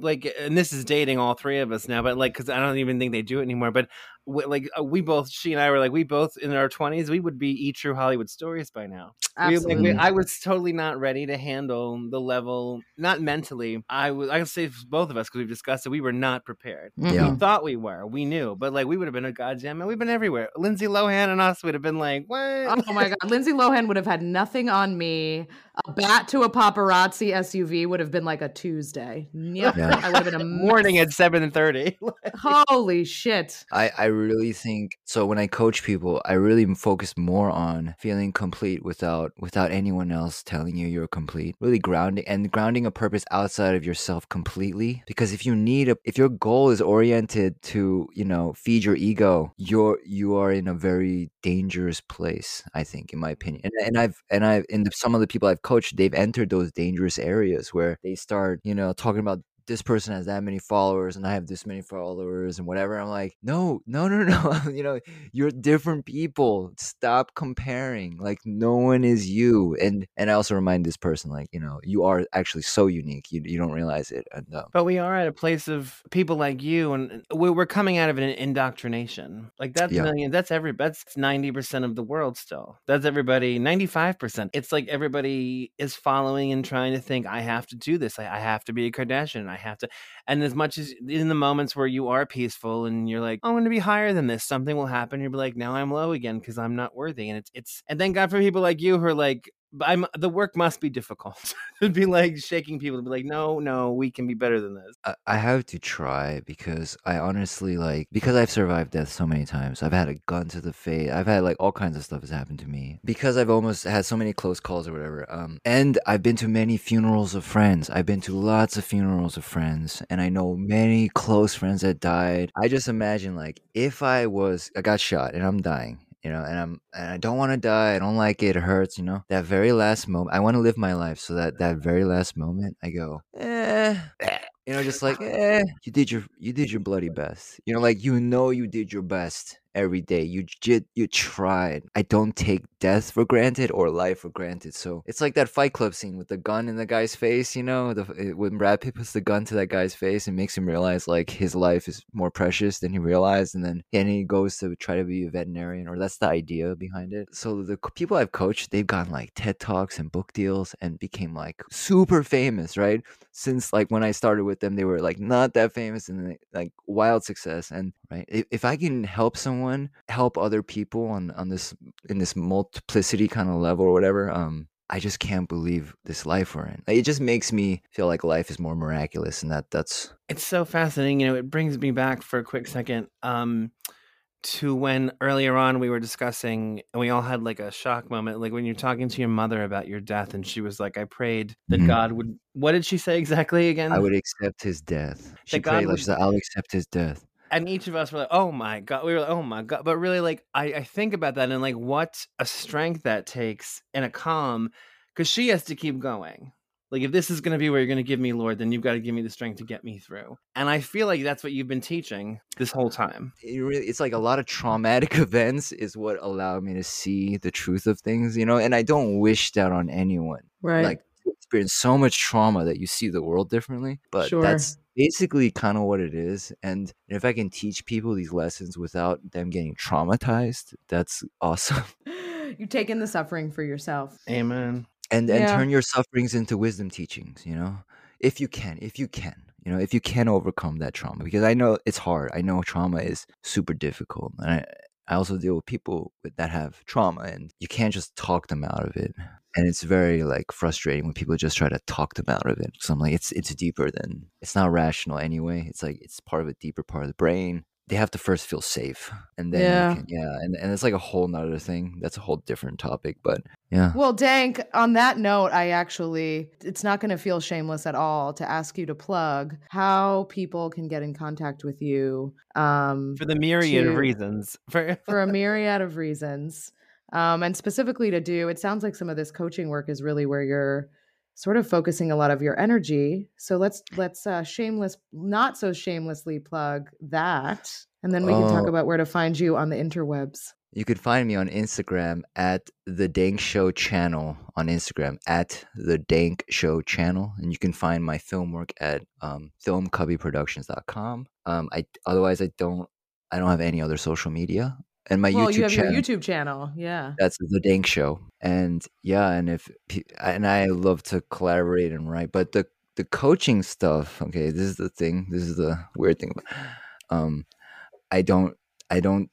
like and this is dating all three of us now, but like because I don't even think they do it anymore. But like uh, we both she and I were like we both in our 20s we would be eat true Hollywood stories by now. Absolutely. We, like, we, I was totally not ready to handle the level not mentally. I was I can say both of us because we've discussed it we were not prepared. Yeah. We thought we were. We knew. But like we would have been a goddamn man. We've been everywhere. Lindsay Lohan and us would have been like, "What?" Oh my god. Lindsay Lohan would have had nothing on me. A bat to a paparazzi SUV would have been like a Tuesday. Yep. Yeah. I would have been a morning at 7:30. Holy shit. I I really think so when I coach people, I really focus more on feeling complete without without anyone else telling you you're complete. Really grounding and grounding a purpose outside of yourself completely because if you need a if your goal is oriented to, you know, feed your ego, you're you are in a very dangerous place, I think in my opinion. And, and I've and I've in some of the people I've coached, they've entered those dangerous areas where they start, you know, talking about this person has that many followers and I have this many followers and whatever. I'm like, no, no, no, no. you know, you're different people. Stop comparing. Like no one is you. And and I also remind this person, like, you know, you are actually so unique. You you don't realize it. And, um, but we are at a place of people like you, and we're coming out of an indoctrination. Like that's yeah. million. That's every. That's ninety percent of the world still. That's everybody. Ninety five percent. It's like everybody is following and trying to think. I have to do this. I, I have to be a Kardashian. I have to. And as much as in the moments where you are peaceful and you're like, I'm going to be higher than this, something will happen. You'll be like, now I'm low again because I'm not worthy. And it's it's. And thank God for people like you who are like, I'm the work must be difficult. It'd be like shaking people to be like, no, no, we can be better than this. I, I have to try because I honestly like because I've survived death so many times. I've had a gun to the face. I've had like all kinds of stuff has happened to me because I've almost had so many close calls or whatever. Um, and I've been to many funerals of friends. I've been to lots of funerals of friends, and I know many close friends that died. I just imagine like if I was I got shot and I'm dying you know, and I'm and I don't want to die. I don't like it. It hurts, you know. That very last moment, I want to live my life so that that very last moment, I go, eh, you know, just like, eh, you did your you did your bloody best. You know, like you know you did your best every day. You did, you tried. I don't take death for granted or life for granted. So it's like that Fight Club scene with the gun in the guy's face. You know, the, when Brad Pitt puts the gun to that guy's face and makes him realize like his life is more precious than he realized, and then and he goes to try to be a veterinarian, or that's the idea behind it. So the people I've coached, they've gotten like TED talks and book deals and became like super famous, right? Since like when I started with them, they were like not that famous and like wild success. And right, if, if I can help someone someone help other people on on this in this multiplicity kind of level or whatever um I just can't believe this life we're in. It just makes me feel like life is more miraculous, and that that's. It's so fascinating. You know, it brings me back for a quick second um, to when earlier on we were discussing, and we all had like a shock moment, like when you're talking to your mother about your death, and she was like, "I prayed that mm-hmm. God would." What did she say exactly again? I would accept His death. She prayed, like, would... "I'll accept His death." And each of us were like, "Oh my god!" We were like, "Oh my god!" But really, like, I, I think about that and like what a strength that takes and a calm, because she has to keep going. Like, if this is going to be where you're going to give me, Lord, then you've got to give me the strength to get me through. And I feel like that's what you've been teaching this whole time. It really, it's like a lot of traumatic events is what allowed me to see the truth of things, you know. And I don't wish that on anyone. Right. Like experience so much trauma that you see the world differently. But sure. that's basically kind of what it is. And if I can teach people these lessons without them getting traumatized, that's awesome. You've taken the suffering for yourself. Amen. And and yeah. turn your sufferings into wisdom teachings, you know? If you can, if you can. You know, if you can overcome that trauma because I know it's hard. I know trauma is super difficult. And I, I also deal with people that have trauma and you can't just talk them out of it and it's very like frustrating when people just try to talk them out of it. So I'm like, it's it's deeper than it's not rational anyway. It's like it's part of a deeper part of the brain. they have to first feel safe and then Yeah. yeah can, yeah and, and it's like a whole nother thing that's a whole different topic but yeah Well, Dank, on that note, I actually, it's not going to feel shameless at all to ask you to plug how people can get in contact with you um, for the myriad of reasons. For for a myriad of reasons. Um, and specifically to do, it sounds like some of this coaching work is really where you're sort of focusing a lot of your energy. So let's let's uh, shameless, not so shamelessly plug that, and then we can talk Oh. about where to find you on the interwebs. You could find me on Instagram at the Dank Show channel on Instagram at the Dank Show channel, and you can find my film work at um, filmcubbyproductions.com. Um, I otherwise I don't I don't have any other social media, and my well, YouTube you have channel your YouTube channel, yeah. that's the Dank Show, and yeah, and if and I love to collaborate and write, but the the coaching stuff, okay, this is the thing. This is the weird thing. About, um, I don't I don't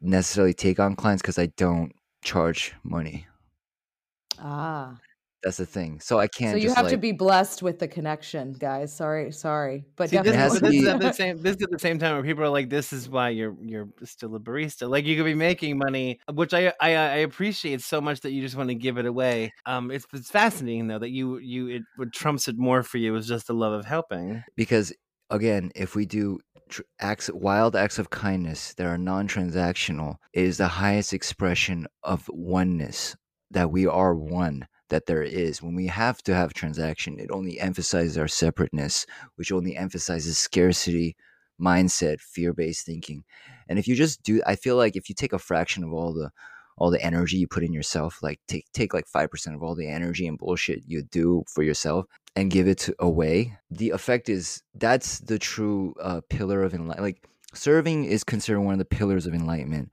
necessarily take on clients because I don't charge money. Ah, That's the thing. So I can't. so you just, have to be blessed with the connection, guys. Sorry, sorry, but See, this, is, this is at the same. This is at the same time where people are like, "This is why you're you're still a barista. Like you could be making money, which I I, I appreciate so much that you just want to give it away. Um, it's it's fascinating though that you you it what trumps it more for you is just the love of helping. because again if we do tr- acts wild acts of kindness that are non-transactional it is the highest expression of oneness that we are one that there is. When we have to have transaction it only emphasizes our separateness which only emphasizes scarcity mindset fear-based thinking. And if you just do i feel like if you take a fraction of all the all the energy you put in yourself like take take like 5% of all the energy and bullshit you do for yourself and give it away the effect is that's the true uh, pillar of enlightenment like serving is considered one of the pillars of enlightenment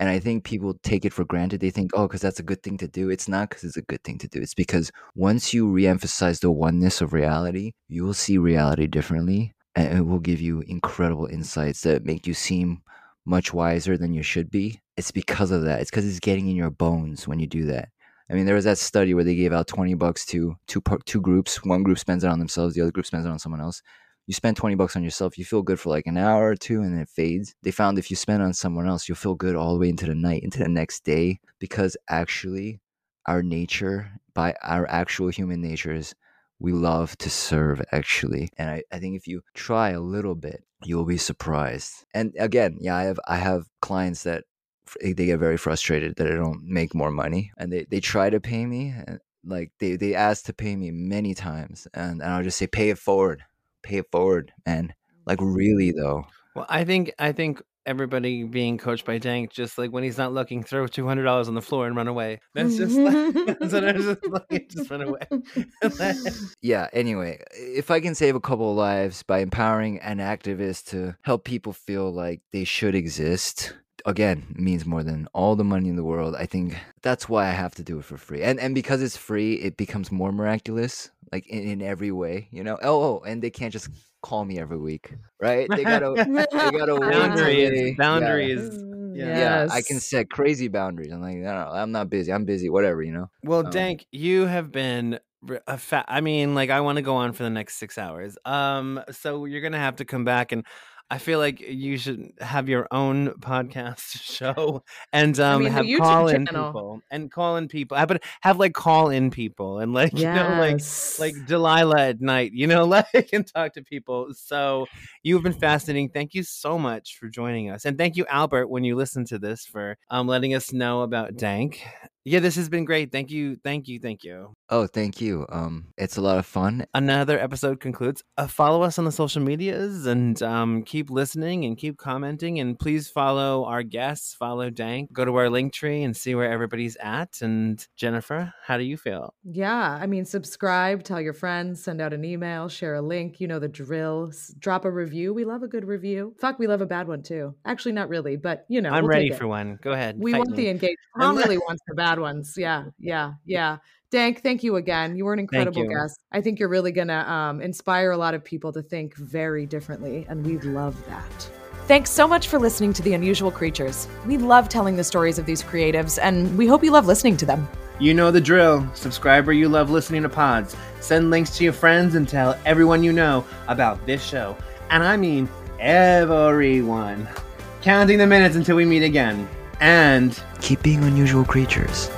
and i think people take it for granted. They think oh because that's a good thing to do. It's not because it's a good thing to do. It's because once you reemphasize the oneness of reality you will see reality differently and it will give you incredible insights that make you seem much wiser than you should be. It's because of that. It's because it's getting in your bones when you do that. I mean, there was that study where they gave out twenty bucks to two two groups. One group spends it on themselves, the other group spends it on someone else. You spend twenty bucks on yourself, you feel good for like an hour or two, and then it fades. They found if you spend on someone else, you'll feel good all the way into the night, into the next day, because actually, our nature, by our actual human nature, is we love to serve actually, and I, I think if you try a little bit, you will be surprised. And again, yeah, I have I have clients that eh, they get very frustrated that I don't make more money, and they, they try to pay me, and like they they ask to pay me many times, and, and I'll just say pay it forward, pay it forward, and like mm. really though, Well, I think I think everybody being coached by Dank, just like when he's not looking, throw two hundred dollars on the floor and run away. That's just like, that's what I was just like, just run away. yeah. Anyway, if I can save a couple of lives by empowering an activist to help people feel like they should exist. Again, means more than all the money in the world. I think that's why I have to do it for free, and and because it's free, it becomes more miraculous, like in, in every way, you know. Oh, oh, and they can't just call me every week, right? They gotta they gotta wait till boundaries, they- yeah. boundaries. Yeah. Yeah, I can set crazy boundaries. I'm like, no, no, I'm not busy. I'm busy. Whatever, you know. Well, Um, Dank, you have been r- a fa- I mean, like I want to go on for the next six hours. Um, so you're gonna have to come back, and I feel like you should have your own podcast show and um mean, have call in channel. people and call in people. Have, but have like call in people and like you know like like Delilah at night, you know, like and talk to people. So you've been fascinating. Thank you so much for joining us, and thank you, Albert, when you listen to this for um letting us know about Dank. Yeah, this has been great. Thank you, thank you, thank you. Oh, thank you. Um, it's a lot of fun. Another episode concludes. Uh, follow us on the social medias and um, keep listening and keep commenting. And please follow our guests. Follow Dank. Go to our link tree and see where everybody's at. And Jennifer, how do you feel? Yeah, I mean, subscribe, tell your friends, send out an email, share a link. You know the drill. S- Drop a review. We love a good review. Fuck, we love a bad one too. Actually, not really, but you know, I'm we'll ready for one. Go ahead. We want me. the engaged. Tom really wants the bad ones. Yeah, yeah, yeah. Dank, thank you again. You were an incredible you. guest. I think you're really gonna um, inspire a lot of people to think very differently, and we love that. Thanks so much for listening to The Unusual Creatures. We love telling the stories of these creatives, and we hope you love listening to them. You know the drill. Subscribe where you love listening to pods. Send links to your friends and tell everyone you know about this show. And I mean everyone. counting the minutes until we meet again. And Keep being unusual creatures.